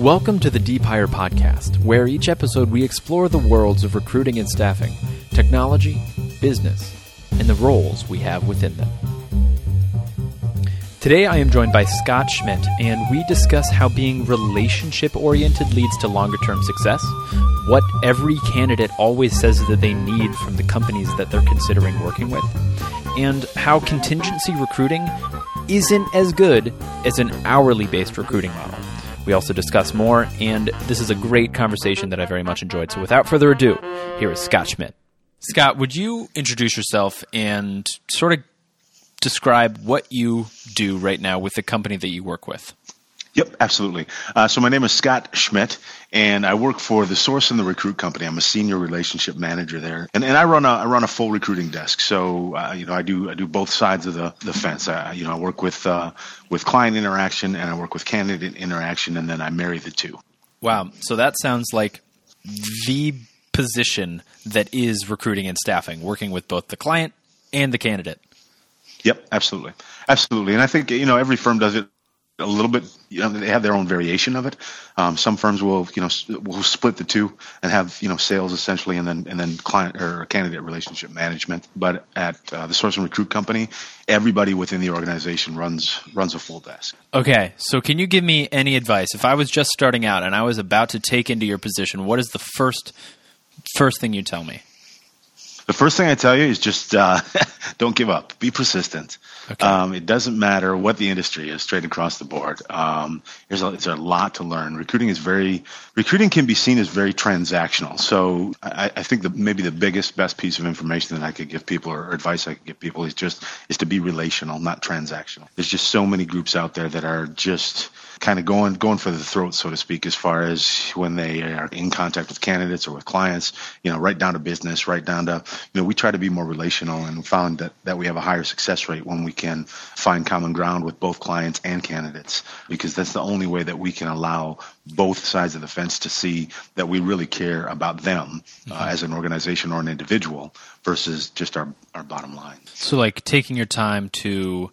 Welcome to the Deep Hire Podcast, where each episode we explore the worlds of recruiting and staffing, technology, business, and the roles we have within them. Today I am joined by Scott Schmidt, and we discuss how being relationship oriented leads to longer term success, what every candidate always says that they need from the companies that they're considering working with, and how contingency recruiting isn't as good as an hourly based recruiting model. We also discuss more, and this is a great conversation that I very much enjoyed. So without further ado, here is Scott Schmidt. Scott, would you introduce yourself and sort of describe what you do right now with the company that you work with? Yep, absolutely. Uh, so my name is Scott Schmidt, and I work for the Source and the Recruit Company. I'm a senior relationship manager there, and, and I run a I run a full recruiting desk. So uh, you know I do I do both sides of the the fence. I, you know I work with uh, with client interaction and I work with candidate interaction, and then I marry the two. Wow. So that sounds like the position that is recruiting and staffing, working with both the client and the candidate. Yep, absolutely, absolutely. And I think you know every firm does it a little bit. You know, they have their own variation of it. Um, some firms will, you know, will split the two and have, you know, sales essentially, and then and then client or candidate relationship management. But at uh, the Source and Recruit Company, everybody within the organization runs runs a full desk. Okay, so can you give me any advice if I was just starting out and I was about to take into your position? What is the first first thing you tell me? The first thing I tell you is just uh, don't give up. Be persistent. Okay. Um, it doesn't matter what the industry is, straight across the board. Um, there's, a, there's a lot to learn. Recruiting is very recruiting can be seen as very transactional. So I, I think the maybe the biggest best piece of information that I could give people or advice I could give people is just is to be relational, not transactional. There's just so many groups out there that are just kind of going going for the throat, so to speak, as far as when they are in contact with candidates or with clients. You know, right down to business, right down to you know, we try to be more relational, and found that that we have a higher success rate when we can find common ground with both clients and candidates, because that's the only way that we can allow both sides of the fence to see that we really care about them uh, mm-hmm. as an organization or an individual versus just our our bottom line. So, like taking your time to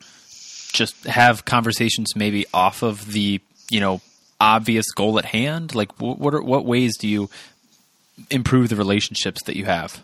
just have conversations maybe off of the you know obvious goal at hand? Like what are, what ways do you improve the relationships that you have?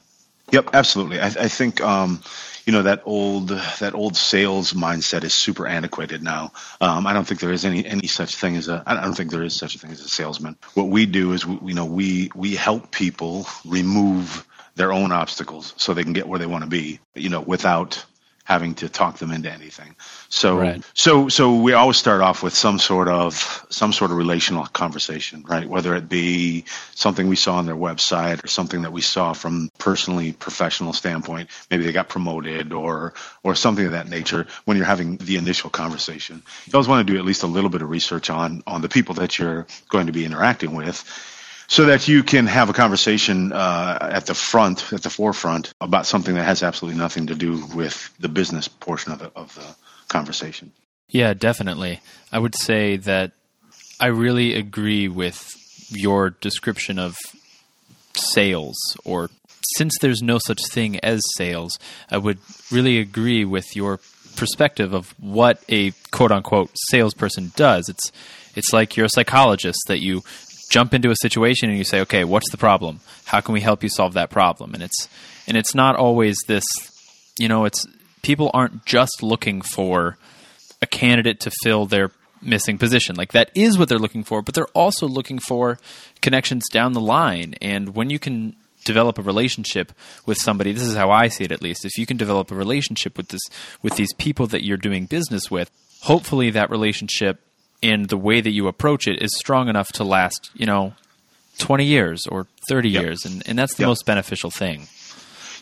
Yep absolutely. I, I think um, you know that old that old sales mindset is super antiquated now. Um, i don't think there is any any such thing as a i don't think there is such a thing as a salesman. What we do is we, you know we we help people remove their own obstacles so they can get where they want to be you know without having to talk them into anything. So right. so so we always start off with some sort of some sort of relational conversation, right? Whether it be something we saw on their website or something that we saw from personally professional standpoint, maybe they got promoted or or something of that nature when you're having the initial conversation. You always want to do at least a little bit of research on on the people that you're going to be interacting with so that you can have a conversation uh, at the front, at the forefront, about something that has absolutely nothing to do with the business portion of the, of the conversation. Yeah, definitely. I would say that I really agree with your description of sales, or since there's no such thing as sales, I would really agree with your perspective of what a quote unquote salesperson does. It's it's like you're a psychologist that you jump into a situation and you say, okay, what's the problem? How can we help you solve that problem? And it's and it's not always this, you know, it's people aren't just looking for a candidate to fill their missing position. Like that is what they're looking for, but they're also looking for connections down the line. And when you can develop a relationship with somebody, this is how I see it at least. If you can develop a relationship with this with these people that you're doing business with, hopefully that relationship and the way that you approach it is strong enough to last, you know, 20 years or 30 yep. years. And, and that's the yep. most beneficial thing.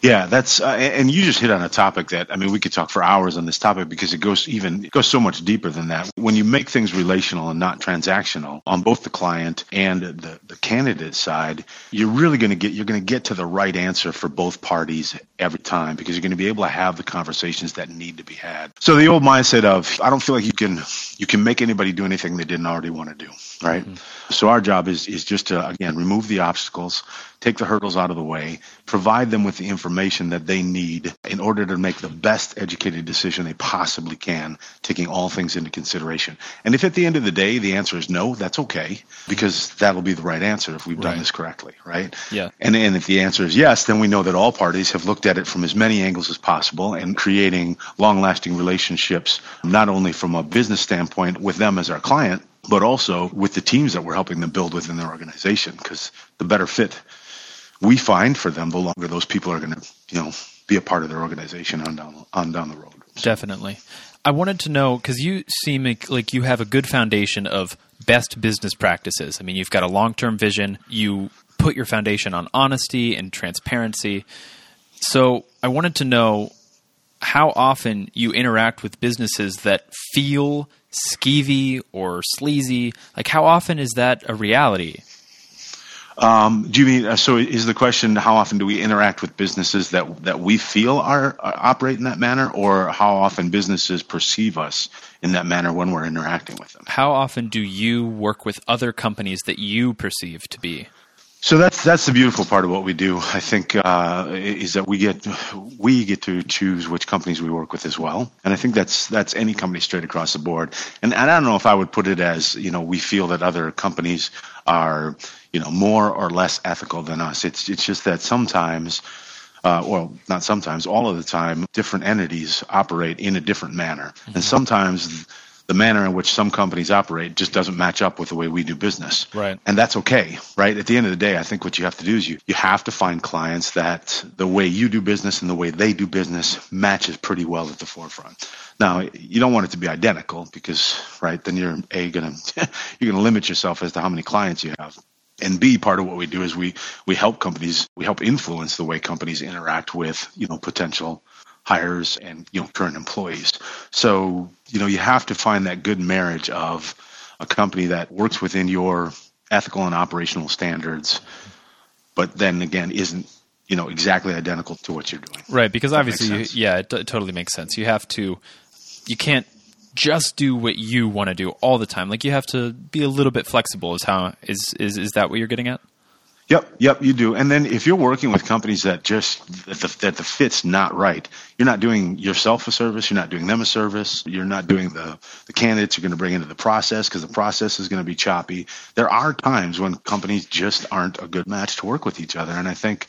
Yeah, that's uh, and you just hit on a topic that I mean we could talk for hours on this topic because it goes even it goes so much deeper than that. When you make things relational and not transactional on both the client and the the candidate side, you're really going to get you're going to get to the right answer for both parties every time because you're going to be able to have the conversations that need to be had. So the old mindset of I don't feel like you can you can make anybody do anything they didn't already want to do right? Mm-hmm. So our job is is just to again remove the obstacles, take the hurdles out of the way, provide them with the information that they need in order to make the best educated decision they possibly can, taking all things into consideration. And if at the end of the day the answer is no, that's okay because that'll be the right answer if we've right. done this correctly, right? Yeah. And and if the answer is yes, then we know that all parties have looked at it from as many angles as possible and creating long-lasting relationships not only from a business standpoint with them as our client, but also with the teams that we're helping them build within their organization. Because the better fit we find for them, the longer those people are going to, you know, be a part of their organization on down on down the road. So. Definitely. I wanted to know because you seem like you have a good foundation of best business practices. I mean, you've got a long term vision. You put your foundation on honesty and transparency. So I wanted to know how often you interact with businesses that feel skeevy or sleazy? Like, how often is that a reality? Um, do you mean uh, so? Is the question how often do we interact with businesses that that we feel are, are operate in that manner, or how often businesses perceive us in that manner when we're interacting with them? How often do you work with other companies that you perceive to be? So that's that's the beautiful part of what we do. I think uh, is that we get we get to choose which companies we work with as well, and I think that's that's any company straight across the board. And, and I don't know if I would put it as you know we feel that other companies are you know more or less ethical than us. It's it's just that sometimes. Uh, well, not sometimes, all of the time, different entities operate in a different manner. Mm-hmm. And sometimes the manner in which some companies operate just doesn't match up with the way we do business. Right. And that's okay, right? At the end of the day, I think what you have to do is you, you have to find clients that the way you do business and the way they do business matches pretty well at the forefront. Now, you don't want it to be identical because, right, then you're a gonna you're gonna limit yourself as to how many clients you have and B, part of what we do is we we help companies, we help influence the way companies interact with you know potential hires and you know current employees. So you know you have to find that good marriage of a company that works within your ethical and operational standards, but then again isn't you know exactly identical to what you're doing. Right, because obviously, you, yeah, it, it totally makes sense. You have to, you can't just do what you want to do all the time. Like you have to be a little bit flexible. Is how is is is that what you're getting at? Yep, yep, you do. And then if you're working with companies that just that the, that the fit's not right, you're not doing yourself a service, you're not doing them a service, you're not doing the the candidates you're going to bring into the process because the process is going to be choppy. There are times when companies just aren't a good match to work with each other, and I think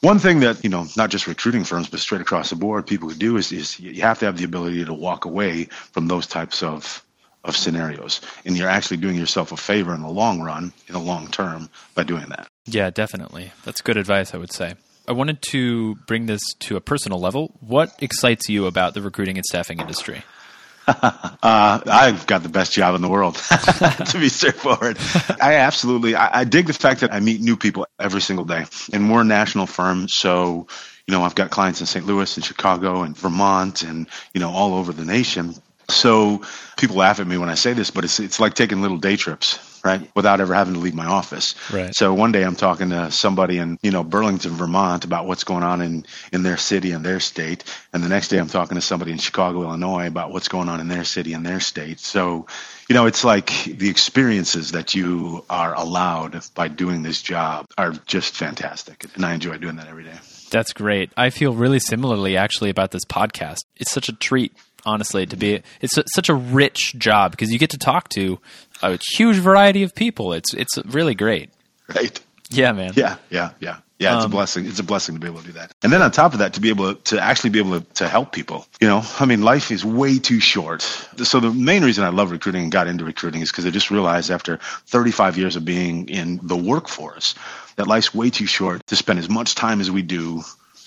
one thing that you know not just recruiting firms but straight across the board people could do is, is you have to have the ability to walk away from those types of of scenarios. And you're actually doing yourself a favor in the long run, in the long term, by doing that. Yeah, definitely. That's good advice, I would say. I wanted to bring this to a personal level. What excites you about the recruiting and staffing industry? uh, I've got the best job in the world, to be straightforward. I absolutely, I, I dig the fact that I meet new people every single day. And we're a national firm, so you know, I've got clients in St. Louis and Chicago and Vermont and, you know, all over the nation. So people laugh at me when I say this, but it's it's like taking little day trips, right? Without ever having to leave my office. Right. So one day I'm talking to somebody in, you know, Burlington, Vermont about what's going on in in their city and their state, and the next day I'm talking to somebody in Chicago, Illinois about what's going on in their city and their state. So, you know, it's like the experiences that you are allowed by doing this job are just fantastic, and I enjoy doing that every day. That's great. I feel really similarly actually about this podcast. It's such a treat honestly to be it's such a rich job because you get to talk to a huge variety of people. It's it's really great. Right. Yeah man. Yeah yeah yeah. Yeah it's um, a blessing. It's a blessing to be able to do that. And then on top of that to be able to, to actually be able to, to help people. You know i mean life is way too short. So the main reason i love recruiting and got into recruiting is because i just realized after 35 years of being in the workforce that life's way too short to spend as much time as we do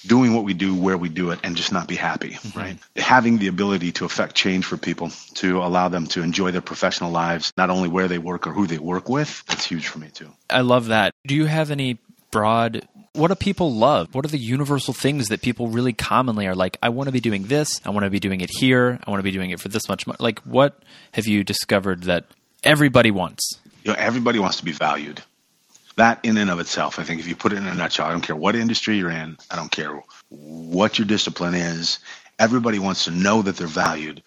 doing what we do where we do it and just not be happy, mm-hmm. right? Having the ability to affect change for people, to allow them to enjoy their professional lives, not only where they work or who they work with, that's huge for me too. I love that. Do you have any broad what do people love? What are the universal things that people really commonly are like, I want to be doing this, I want to be doing it here, I want to be doing it for this much money. Like what have you discovered that everybody wants? You know, everybody wants to be valued that in and of itself, I think if you put it in a nutshell, I don't care what industry you're in, I don't care what your discipline is, everybody wants to know that they're valued.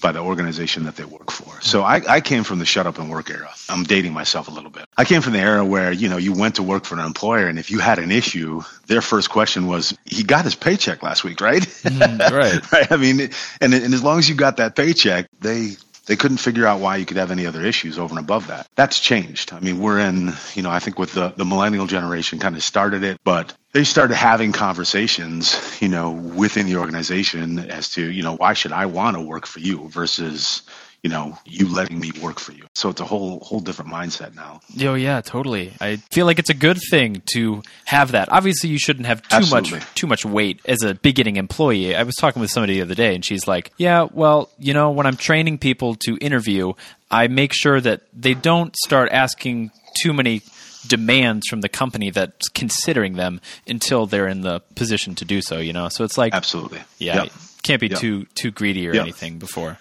by the organization that they work for. So I, I came from the shut up and work era. I'm dating myself a little bit. I came from the era where, you know, you went to work for an employer and if you had an issue, their first question was, he got his paycheck last week, right? Mm, right. right. I mean, and, and as long as you got that paycheck, they they couldn't figure out why you could have any other issues over and above that. That's changed. I mean, we're in, you know, I think with the, the millennial generation kind of started it, but they started having conversations, you know, within the organization as to, you know, why should I want to work for you versus, you know, you letting me work for you. So it's a whole whole different mindset now. Oh yeah, totally. I feel like it's a good thing to have that. Obviously, you shouldn't have too Absolutely. much too much weight as a beginning employee. I was talking with somebody the other day, and she's like, "Yeah, well, you know, when I'm training people to interview, I make sure that they don't start asking too many." demands from the company that's considering them until they're in the position to do so you know so it's like Absolutely. yeah Yep. can't be Yep. too too greedy or Yep. anything before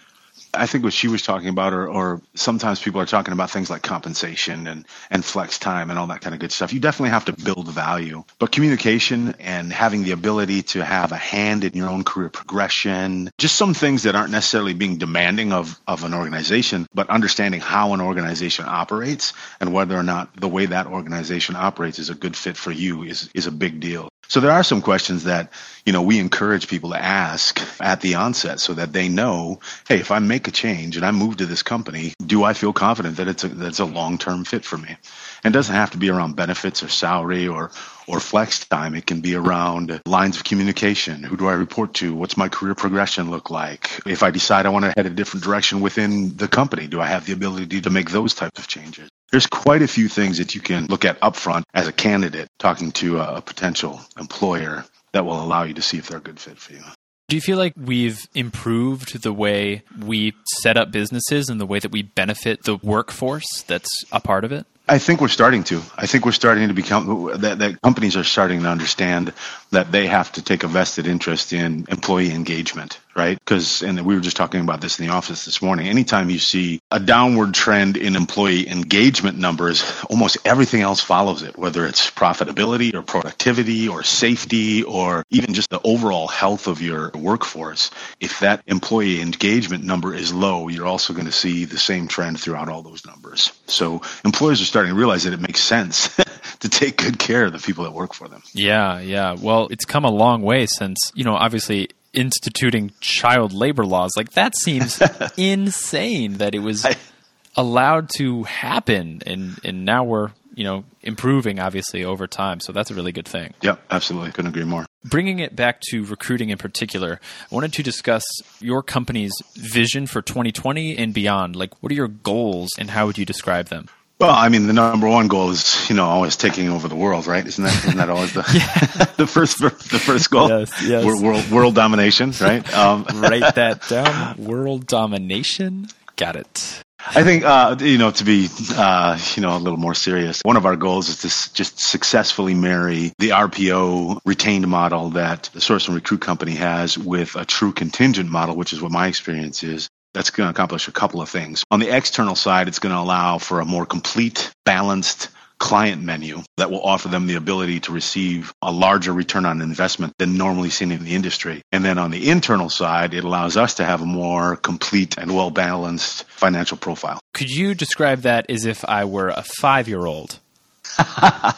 I think what she was talking about, or, or sometimes people are talking about things like compensation and, and flex time and all that kind of good stuff. You definitely have to build value. But communication and having the ability to have a hand in your own career progression, just some things that aren't necessarily being demanding of, of an organization, but understanding how an organization operates and whether or not the way that organization operates is a good fit for you is, is a big deal. So there are some questions that, you know, we encourage people to ask at the onset so that they know, hey, if I make a change and I move to this company, do I feel confident that it's a, that it's a long-term fit for me? And it doesn't have to be around benefits or salary or, or flex time. It can be around lines of communication. Who do I report to? What's my career progression look like? If I decide I want to head a different direction within the company, do I have the ability to make those types of changes? There's quite a few things that you can look at upfront as a candidate talking to a, potential employer that will allow you to see if they're a good fit for you. Do you feel like we've improved the way we set up businesses and the way that we benefit the workforce that's a part of it? I think we're starting to. I think we're starting to become that, that companies are starting to understand that they have to take a vested interest in employee engagement, right? Because, and we were just talking about this in the office this morning. Anytime you see a downward trend in employee engagement numbers, almost everything else follows it, whether it's profitability or productivity or safety or even just the overall health of your workforce. If that employee engagement number is low, you're also going to see the same trend throughout all those numbers. So employers are starting to realize that it makes sense to take good care of the people that work for them. Yeah, yeah. Well, it's come a long way since, you know, obviously instituting child labor laws. Like that seems insane that it was I- allowed to happen and and now we're, you know, improving obviously over time. So that's a really good thing. Yeah, absolutely. Couldn't agree more. Bringing it back to recruiting in particular, I wanted to discuss your company's vision for 2020 and beyond. Like, what are your goals and how would you describe them? Well, I mean, the number one goal is, you know, always taking over the world, right? Isn't that isn't that always the the first the first goal? Yes, yes. Wor- World world domination, right? Um, Write that down. World domination. Got it. I think, uh, you know, to be, uh, you know, a little more serious, one of our goals is to s- just successfully marry the RPO retained model that the Source and Recruit Company has with a true contingent model, which is what my experience is. That's going to accomplish a couple of things. On the external side, it's going to allow for a more complete, balanced client menu that will offer them the ability to receive a larger return on investment than normally seen in the industry. And then on the internal side, it allows us to have a more complete and well balanced financial profile. Could you describe that as if I were a five year old?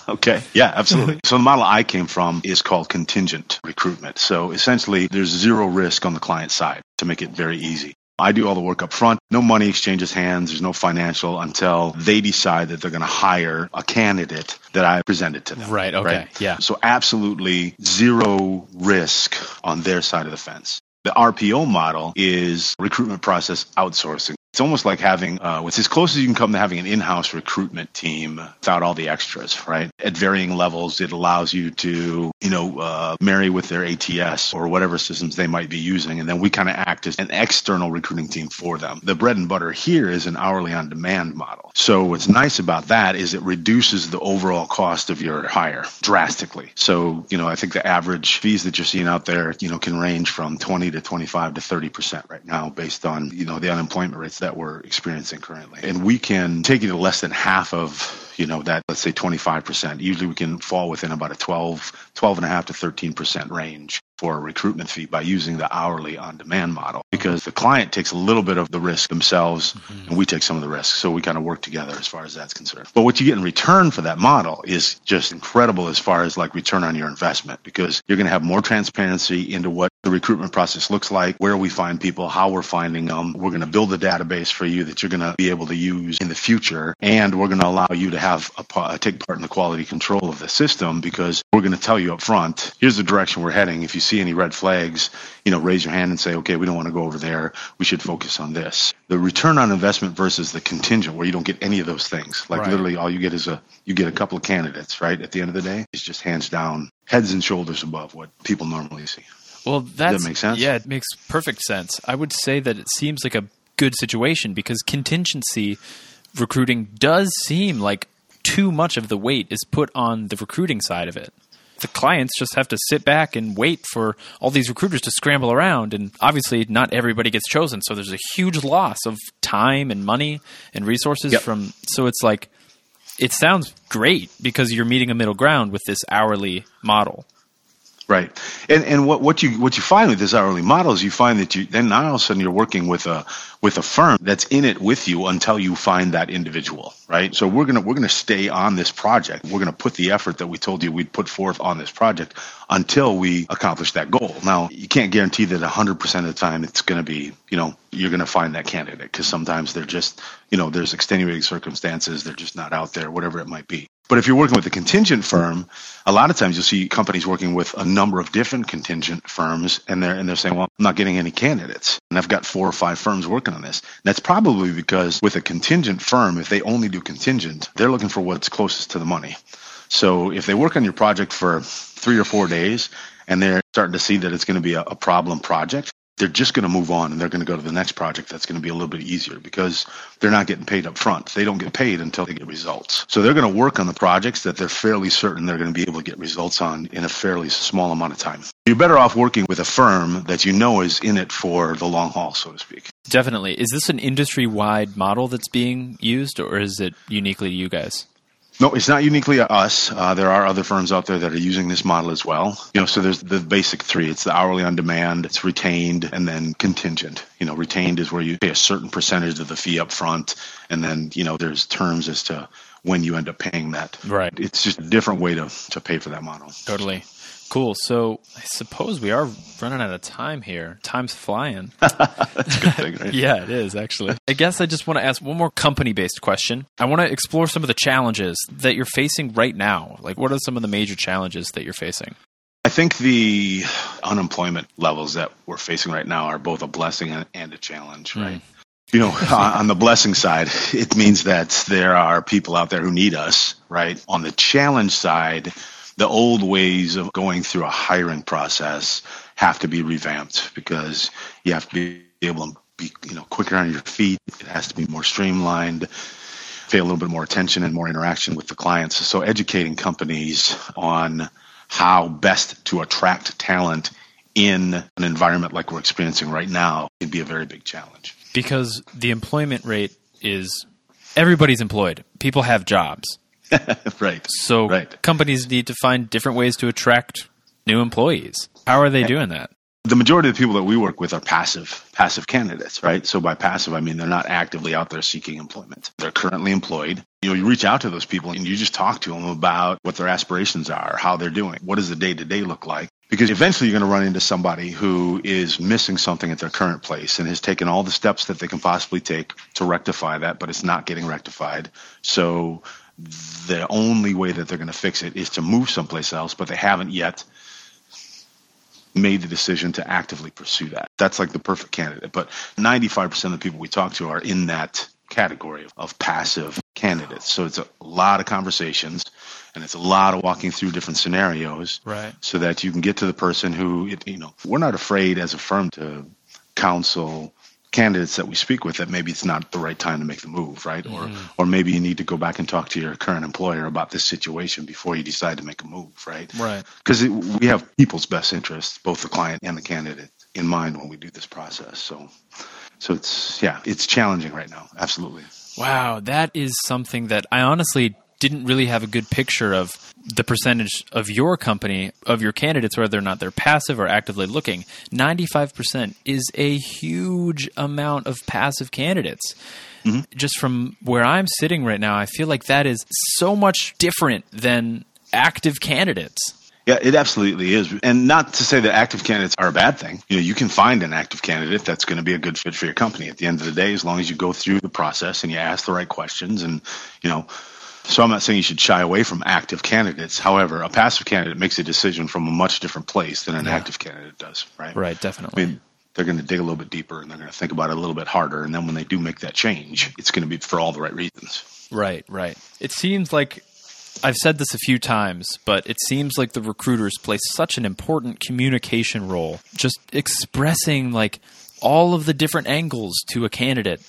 Okay. Yeah, absolutely. so the model I came from is called contingent recruitment. So essentially, there's zero risk on the client side to make it very easy. I do all the work up front. No money exchanges hands. There's no financial until they decide that they're going to hire a candidate that I presented to them. Right, okay, yeah. So absolutely zero risk on their side of the fence. The RPO model is recruitment process outsourcing. It's almost like having, uh, as close as you can come to having an in-house recruitment team without all the extras, right? At varying levels, it allows you to, you know, uh, marry with their ATS or whatever systems they might be using. And then we kind of act as an external recruiting team for them. The bread and butter here is an hourly on demand model. So what's nice about that is it reduces the overall cost of your hire drastically. So, you know, I think the average fees that you're seeing out there, you know, can range from 20 to 25 to 30% right now based on, you know, the unemployment rates that we're experiencing currently. And we can take it to less than half of, you know, that, let's say 25%. Usually we can fall within about a 12, 12 and a half to 13% range for a recruitment fee by using the hourly on demand model because the client takes a little bit of the risk themselves mm-hmm. and we take some of the risk. So we kind of work together as far as that's concerned. But what you get in return for that model is just incredible as far as like return on your investment because you're going to have more transparency into what the recruitment process looks like, where we find people, how we're finding them. We're going to build a database for you that you're going to be able to use in the future. And we're going to allow you to have a, uh, take part in the quality control of the system because we're going to tell you up front, here's the direction we're heading. If you see any red flags, you know, raise your hand and say, okay, we don't want to go over there. We should focus on this. The return on investment versus the contingent where you don't get any of those things. Like right. literally all you get is a, you get a couple of candidates, right? At the end of the day, it's just hands down, heads and shoulders above what people normally see. Well, that makes sense. Yeah, it makes perfect sense. I would say that it seems like a good situation because contingency recruiting does seem like too much of the weight is put on the recruiting side of it. The clients just have to sit back and wait for all these recruiters to scramble around. And obviously, not everybody gets chosen. So there's a huge loss of time and money and resources yep. from. So it's like, it sounds great because you're meeting a middle ground with this hourly model. Right, and and what, what you what you find with this hourly model is you find that you then now all of a sudden you're working with a with a firm that's in it with you until you find that individual, right? So we're gonna we're gonna stay on this project. We're gonna put the effort that we told you we'd put forth on this project until we accomplish that goal. Now you can't guarantee that 100% of the time it's gonna be you know you're gonna find that candidate because sometimes they're just you know there's extenuating circumstances they're just not out there whatever it might be. But if you're working with a contingent firm, a lot of times you'll see companies working with a number of different contingent firms, and they're and they're saying, "Well, I'm not getting any candidates, and I've got four or five firms working on this." And that's probably because with a contingent firm, if they only do contingent, they're looking for what's closest to the money. So if they work on your project for three or four days, and they're starting to see that it's going to be a, a problem project, they're just going to move on and they're going to go to the next project that's going to be a little bit easier because they're not getting paid up front. They don't get paid until they get results. So they're going to work on the projects that they're fairly certain they're going to be able to get results on in a fairly small amount of time. You're better off working with a firm that you know is in it for the long haul, so to speak. Definitely. Is this an industry wide model that's being used or is it uniquely to you guys? No, it's not uniquely us. Uh, there are other firms out there that are using this model as well. You know, so there's the basic three. It's the hourly on demand, it's retained, and then contingent. You know, retained is where you pay a certain percentage of the fee up front, and then you know there's terms as to when you end up paying that. Right. It's just a different way to to pay for that model. Totally. Cool. So I suppose we are running out of time here. Time's flying. That's a good thing, right? yeah, it is actually. I guess I just want to ask one more company based question. I want to explore some of the challenges that you're facing right now. Like, what are some of the major challenges that you're facing? I think the unemployment levels that we're facing right now are both a blessing and a challenge, right? Mm. You know, on the blessing side, it means that there are people out there who need us, right? On the challenge side, the old ways of going through a hiring process have to be revamped because you have to be able to be you know quicker on your feet. It has to be more streamlined, pay a little bit more attention and more interaction with the clients. So educating companies on how best to attract talent in an environment like we're experiencing right now can be a very big challenge. Because the employment rate is everybody's employed. People have jobs. right. So right. companies need to find different ways to attract new employees. How are they doing that? The majority of the people that we work with are passive, passive candidates, right? So by passive, I mean they're not actively out there seeking employment. They're currently employed. You know, you reach out to those people and you just talk to them about what their aspirations are, how they're doing, what does the day to day look like, because eventually you're going to run into somebody who is missing something at their current place and has taken all the steps that they can possibly take to rectify that, but it's not getting rectified. So the only way that they're going to fix it is to move someplace else, but they haven't yet made the decision to actively pursue that. That's like the perfect candidate. But 95% of the people we talk to are in that category of passive candidates. So it's a lot of conversations and it's a lot of walking through different scenarios right. so that you can get to the person who, you know, we're not afraid as a firm to counsel candidates that we speak with that maybe it's not the right time to make the move, right? Mm-hmm. Or or maybe you need to go back and talk to your current employer about this situation before you decide to make a move, right? Right. Because we have people's best interests, both the client and the candidate, in mind when we do this process. So, so it's yeah, it's challenging right now. Absolutely. Wow, that is something that I honestly didn't really have a good picture of the percentage of your company of your candidates whether or not they're passive or actively looking 95% is a huge amount of passive candidates mm-hmm. just from where i'm sitting right now i feel like that is so much different than active candidates yeah, it absolutely is. And not to say that active candidates are a bad thing. You know, you can find an active candidate that's going to be a good fit for your company at the end of the day, as long as you go through the process and you ask the right questions and, you know, so I'm not saying you should shy away from active candidates. However, a passive candidate makes a decision from a much different place than an yeah. active candidate does, right? Right, definitely. I mean, they're going to dig a little bit deeper and they're going to think about it a little bit harder. And then when they do make that change, it's going to be for all the right reasons. Right, right. It seems like I've said this a few times, but it seems like the recruiters play such an important communication role, just expressing like all of the different angles to a candidate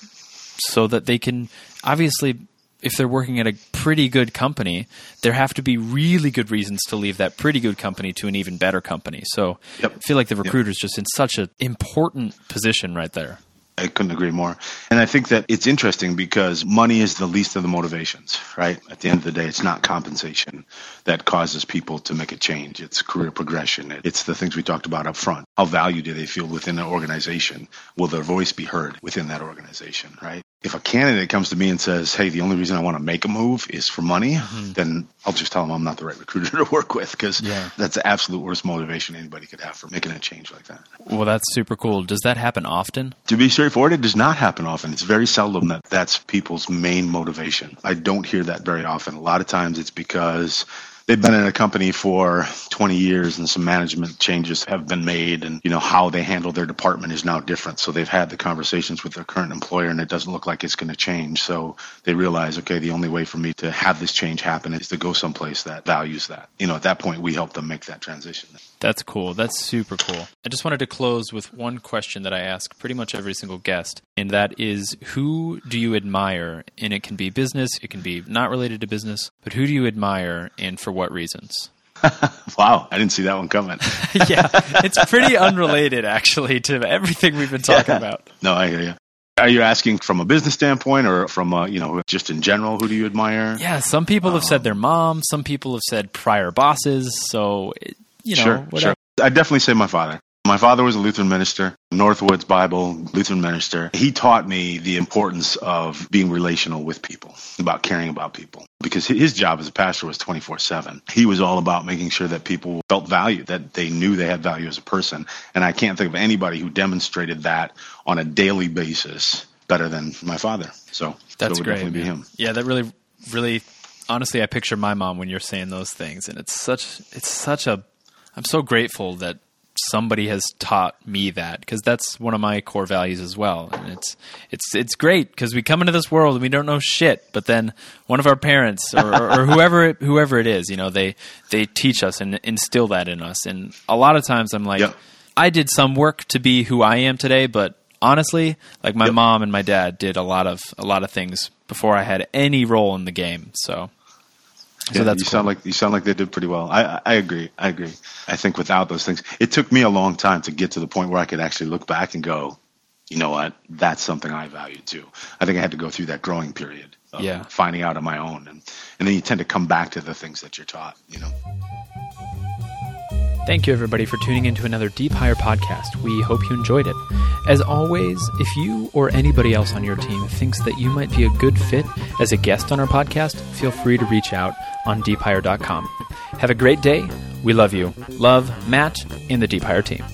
so that they can obviously if they're working at a pretty good company, there have to be really good reasons to leave that pretty good company to an even better company. So yep. I feel like the recruiter's yep. just in such an important position right there. I couldn't agree more. And I think that it's interesting because money is the least of the motivations, right? At the end of the day, it's not compensation that causes people to make a change. It's career progression. It's the things we talked about up front. How valued do they feel within an organization? Will their voice be heard within that organization, right? If a candidate comes to me and says, "Hey, the only reason I want to make a move is for money," mm-hmm. then I'll just tell them I'm not the right recruiter to work with because yeah. that's the absolute worst motivation anybody could have for making a change like that. Well, that's super cool. Does that happen often? To be straightforward, it does not happen often. It's very seldom that that's people's main motivation. I don't hear that very often. A lot of times, it's because they've been in a company for 20 years and some management changes have been made and you know how they handle their department is now different. So they've had the conversations with their current employer and it doesn't look like it's going to change. So they realize okay the only way for me to have this change happen is to go someplace that values that. You know at that point we help them make that transition. That's cool. That's super cool. I just wanted to close with one question that i ask pretty much every single guest and that is who do you admire and it can be business it can be not related to business but who do you admire and for what reasons? wow, I didn't see that one coming. yeah, it's pretty unrelated actually to everything we've been talking yeah. about. No, I hear you. Are you asking from a business standpoint or from a, you know just in general? Who do you admire? Yeah, some people have um, said their mom. Some people have said prior bosses. So you know, sure, whatever. sure. I definitely say my father. My father was a Lutheran minister, Northwoods Bible, Lutheran minister. He taught me the importance of being relational with people, about caring about people, because his job as a pastor was 24 7. He was all about making sure that people felt valued, that they knew they had value as a person. And I can't think of anybody who demonstrated that on a daily basis better than my father. So that's great. Definitely be him. Yeah, that really, really, honestly, I picture my mom when you're saying those things, and it's such, it's such a. I'm so grateful that somebody has taught me that because that's one of my core values as well and it's it's it's great because we come into this world and we don't know shit but then one of our parents or, or, or whoever it, whoever it is you know they they teach us and instill that in us and a lot of times i'm like yep. i did some work to be who i am today but honestly like my yep. mom and my dad did a lot of a lot of things before i had any role in the game so so yeah, you cool. sound like you sound like they did pretty well. I, I agree. I agree. I think without those things, it took me a long time to get to the point where I could actually look back and go, you know what, that's something I value too. I think I had to go through that growing period. yeah. Finding out on my own, and and then you tend to come back to the things that you're taught. You know. Thank you, everybody, for tuning into another Deep Hire podcast. We hope you enjoyed it. As always, if you or anybody else on your team thinks that you might be a good fit as a guest on our podcast, feel free to reach out on deephire.com. Have a great day. We love you. Love Matt and the Deep Hire team.